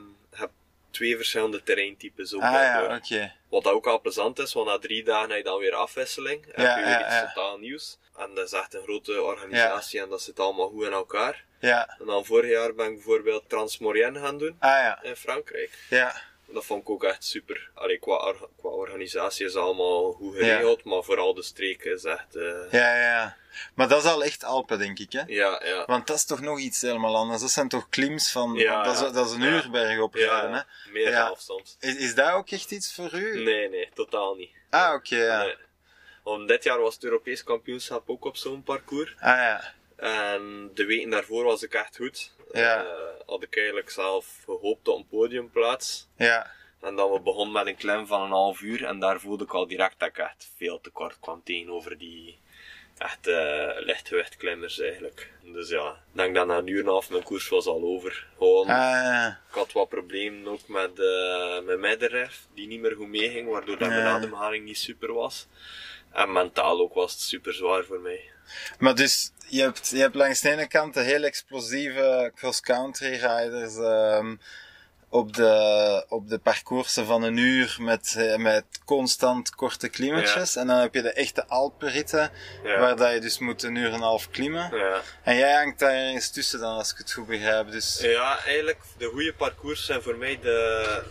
twee verschillende terreintypes ook Ah ja, oké. Wat dat ook al plezant is, want na drie dagen heb je dan weer afwisseling. Heb Ja, je weer ja, iets totaal nieuws. En dat is echt een grote organisatie en dat zit allemaal goed in elkaar. Ja. En dan vorig jaar ben ik bijvoorbeeld Transmorienne gaan doen Ah ja. in Frankrijk. Ja. Dat vond ik ook echt super. Allee, qua, qua organisatie is allemaal goed geregeld, maar vooral de streken is echt... eh, Ja, ja, ja. Maar dat is al echt Alpen, denk ik, hè? ja, ja. Want dat is toch nog iets helemaal anders. Dat zijn toch klims van... Ja, dat, is, ja. dat is een Ja. uur berg oprijden, hè? ja, meer Ja. half soms. Is, is dat ook echt iets voor u? Nee, nee, totaal niet. Ah, oké, ja. Nee. Want dit jaar was het Europees kampioenschap ook op zo'n parcours. Ah ja. En de weken daarvoor was ik echt goed. Ja. Eh, had ik eigenlijk zelf gehoopt op een podiumplaats. Ja. En dan we begonnen met een klem van een half uur. En daar voelde ik al direct dat ik echt veel te kort kwam tegenover die echt klimmers eigenlijk. Dus ja, ik denk dat na een uur en een half mijn koers was al over. Gewoon, Ah ik had wat problemen ook met eh mijn middenref, die niet meer goed meeging, waardoor dat mijn ademhaling niet super was. En mentaal ook was het super zwaar voor mij. Maar dus, je hebt, je hebt langs de ene kant de heel explosieve cross-country riders ehm, op, de, op de parcoursen van een uur met, eh, met constant korte klimmetjes. En dan heb je de echte Alpenritten, Ja. waar dat je dus moet een uur en een half klimmen. Ja. En jij hangt daar ergens tussen dan, als ik het goed begrijp. Dus, Ja, eigenlijk, de goede parcours zijn voor mij de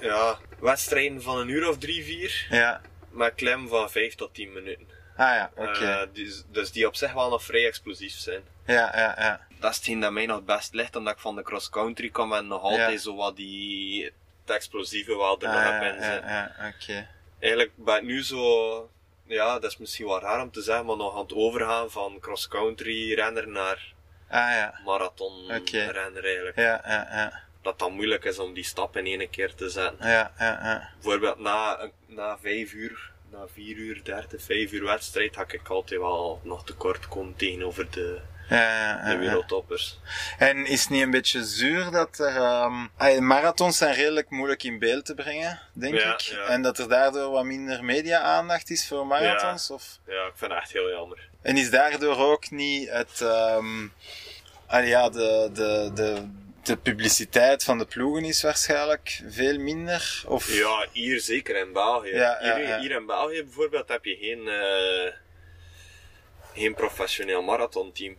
ja, wedstrijden van een uur of drie, vier. ja. Met klem van 5 tot 10 minuten. Ah ja, oké. Eh, dus, dus die op zich wel nog vrij explosief zijn. Ja, ja, ja. Dat is hetgeen dat mij nog best ligt, omdat ik van de cross-country kom en nog altijd Ja. zo wat die het explosieve wel er Ah, nog ja, in ja, zitten. ja, oké. Eigenlijk ben ik nu zo, ja, dat is misschien wel raar om te zeggen, maar nog aan het overgaan van cross-country renner naar Ah ja. marathon renner eigenlijk. Ja, ja, ja. Dat dan moeilijk is om die stap in één keer te zetten. Ja, ja, ja. Bijvoorbeeld na, na vijf uur, na vier uur, dertig, vijf uur wedstrijd, had ik altijd wel nog tekort komen tegenover de, Ja, de wereldtoppers. En is het niet een beetje zuur dat er... ehm marathons zijn redelijk moeilijk in beeld te brengen, denk Ja, ik. ja. En dat er daardoor wat minder media-aandacht is voor marathons? Of... Ja, ik vind het echt heel jammer. En is daardoor ook niet het... ah, ja, de, de, de, de publiciteit van de ploegen is waarschijnlijk veel minder? Of... Ja, hier zeker in België. Ja, ja, hier, ja. hier in België bijvoorbeeld heb je geen, eh, geen professioneel marathonteam.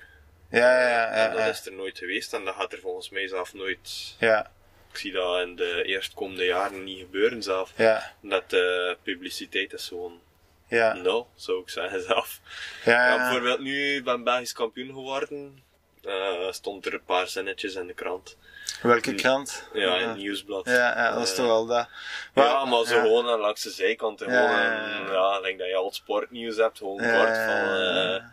ja, ja, en ja. dat is er nooit geweest en dat gaat er volgens mij zelf nooit... ja, Ik zie dat in de eerstkomende jaren niet gebeuren zelf. ja, Omdat de publiciteit is gewoon ja, nul, zou ik zeggen zelf. ja, bijvoorbeeld nu ik ben Belgisch kampioen geworden. Eh, stond er een paar zinnetjes in de krant. Welke krant? Ja, in het nieuwsblad. Ja, ja, dat is Eh, toch wel dat. Ja, maar zo ja. gewoon eh, langs de zijkant. Gewoon, ja, denk dat je al het sportnieuws hebt, gewoon kort van... ja.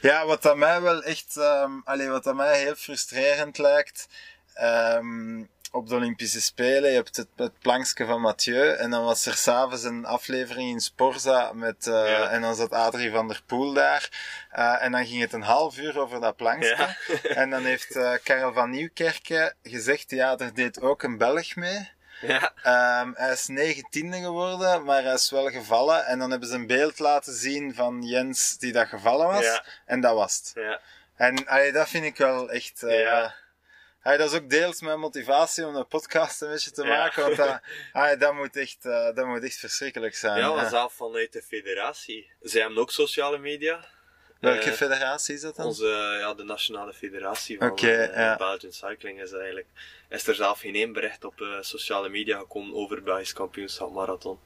Ja, wat dat mij wel echt, allee, wat dat mij heel frustrerend lijkt, ehm, op de Olympische Spelen, je hebt het, het plankje van Mathieu, en dan was er s'avonds een aflevering in Sporza met, Ja. en dan zat Adrie van der Poel daar, eh, en dan ging het een half uur over dat plankje, Ja. en dan heeft eh, Karel van Nieuwkerken gezegd, ja, er deed ook een Belg mee, ja, Ehm, hij is negentiende geworden, maar hij is wel gevallen. En dan hebben ze een beeld laten zien van Jens die dat gevallen was. Ja. En dat was het. ja, En allee, dat vind ik wel echt... eh, Ja. Allee, dat is ook deels mijn motivatie om de podcast een beetje te Ja. maken. Want dat, allee, dat, moet echt, eh, dat moet echt verschrikkelijk zijn. ja, Eh, maar zelf vanuit de federatie. Zij hebben ook sociale media. Welke Eh, federatie is dat dan? Onze, ja, de nationale federatie van Oké, eh, ja. Belgian Cycling is eigenlijk. Is er zelf geen één bericht op eh, sociale media gekomen over het Belgisch kampioenschap marathon.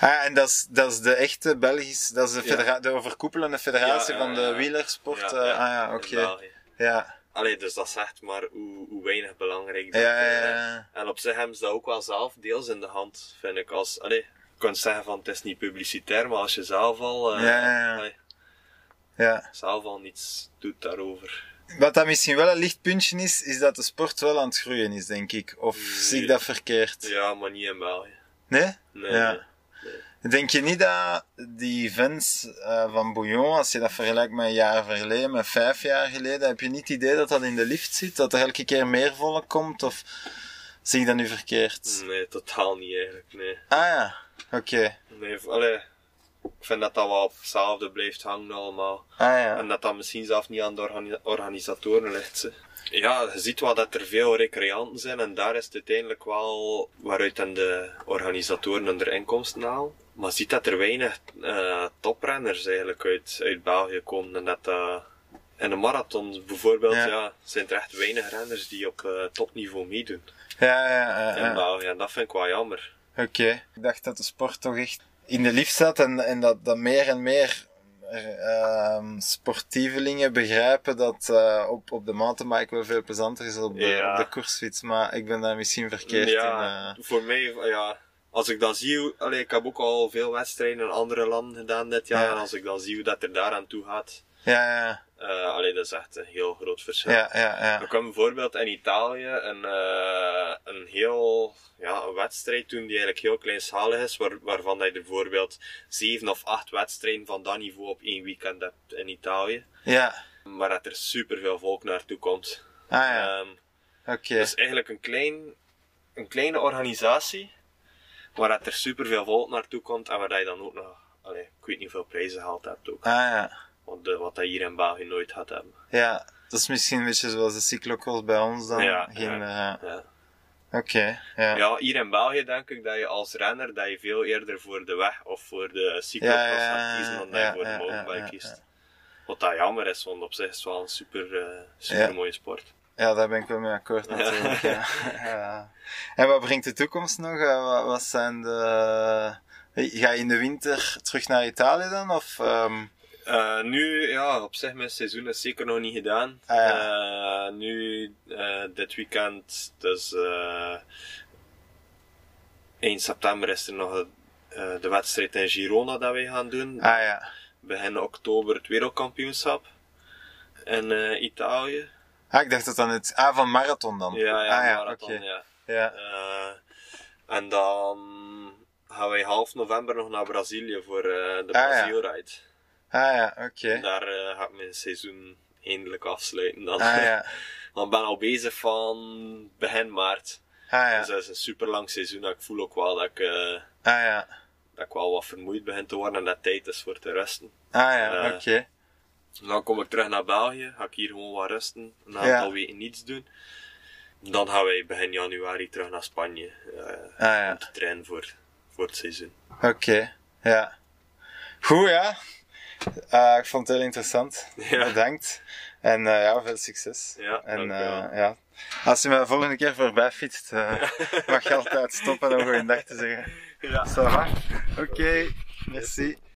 Ah, en dat is, dat is de echte Belgische... Dat is de, Ja. de overkoepelende federatie van de wielersport. Eh, ah ja, oké. Ja. Allee, dus dat zegt maar hoe, hoe weinig belangrijk dat Ja, ja, eh, ja. En op zich hebben ze dat ook wel zelf deels in de hand, vind ik. Als, allee, je kunt zeggen van het is niet publicitair, maar als je zelf al, eh, Ja, ja, ja. allee, ja. zelf al niets doet daarover. Wat dat misschien wel een lichtpuntje is, is dat de sport wel aan het groeien is, denk ik. Of zie ik dat verkeerd? Ja, maar niet in België. Nee? Nee, Ja. Denk je niet dat die events eh, van Bouillon, als je dat vergelijkt met een jaar verleden, met vijf jaar geleden, heb je niet het idee dat dat in de lift zit? Dat er elke keer meer volk komt? Of zie ik dat nu verkeerd? Nee, totaal niet eigenlijk, nee. Ah ja, oké. Nee, allee, ik vind dat dat wel op hetzelfde blijft hangen allemaal. Ah ja. En dat dat misschien zelf niet aan de organi- organisatoren ligt. ze. Ja, je ziet wel dat er veel recreanten zijn en daar is het uiteindelijk wel waaruit dan de organisatoren hun inkomsten halen. Maar je ziet dat er weinig eh, toprenners eigenlijk uit, uit België komen en dat eh, in de marathon bijvoorbeeld, Ja. ja. zijn er echt weinig renners die op eh, topniveau meedoen Ja, ja, ja. in ja. België. En dat vind ik wel jammer. Oké. Ik dacht dat de sport toch echt in de lift zat en, en dat, dat meer en meer ehm sportievelingen begrijpen dat op, op de mountainbike wel veel plezanter is dan op de, op de koersfiets. Maar ik ben daar misschien verkeerd in. ja, voor mij, ja, als ik dan zie, allee, ik heb ook al veel wedstrijden in andere landen gedaan dit jaar, Ja. en als ik dan zie hoe dat er daaraan toe gaat, Ja, ja, allee, dat is echt een heel groot verschil. ja, ja, ja. Er kwam bijvoorbeeld in Italië een, eh, een heel ja, een wedstrijd toen die eigenlijk heel kleinschalig is, waar, waarvan dat je er bijvoorbeeld zeven of acht wedstrijden van dat niveau op één weekend hebt in Italië. Ja, Maar dat er superveel volk naartoe komt. ah ja, Ehm, oké. het is eigenlijk een, klein, een kleine organisatie, waar dat er superveel volk naartoe komt en waar dat je dan ook nog, allee, ik weet niet hoeveel prijzen gehaald hebt ook. Ah ja, Want de, wat dat hier in België nooit gaat hebben. ja. Dat is misschien een beetje zoals de cyclocross bij ons dan. Ja, Geen, ja. eh, Ja. Oké, ja. Ja, hier in België denk ik dat je als renner dat je veel eerder voor de weg of voor de cyclocross gaat kiezen dan dat je voor de mountainbike kiest. Wat dat jammer is, want op zich is het wel een super, eh, super mooie sport. Ja, daar ben ik wel mee akkoord natuurlijk. Ja. Ja. En wat brengt de toekomst nog? Eh, Wat, zijn de... Ga je in de winter terug naar Italië dan? Of, ehm, Eh, nu, ja, op zich mijn seizoen is zeker nog niet gedaan. Ah, Eh, nu, eh, dit weekend, dus eh 1 september is er nog eh, de wedstrijd in Girona dat wij gaan doen. Ah ja. Begin oktober het wereldkampioenschap in eh, Italië. Ah, ik dacht dat dan het... Ah, van marathon dan? Ja, ja, ah, ja, marathon, oké. ja. Ja. Eh, en dan gaan wij half november nog naar Brazilië voor eh, de Ah. Brazil Ride. Ah ja, oké. Daar eh, ga ik mijn seizoen eindelijk afsluiten. Dan. Ah ja. Want ik ben al bezig van begin maart. Ah Dus ja. dat is een super lang seizoen. en Ik voel ook wel dat ik, Ah ja. dat ik wel wat vermoeid begin te worden en dat tijd is voor te rusten. Ah ja, oké. Dan kom ik terug naar België, ga ik hier gewoon wat rusten, een Ja. aantal weken niets doen. Dan gaan wij begin januari terug naar Spanje eh, Ah ja. om te trainen voor, voor het seizoen. Oké. Ja. Goed, ja. Eh, ik vond het heel interessant. Ja. Bedankt. En eh, ja, veel succes. Ja, en ja. Als je me de volgende keer voorbij fietst, mag je altijd stoppen om een dag te zeggen. Ja. Oké, merci.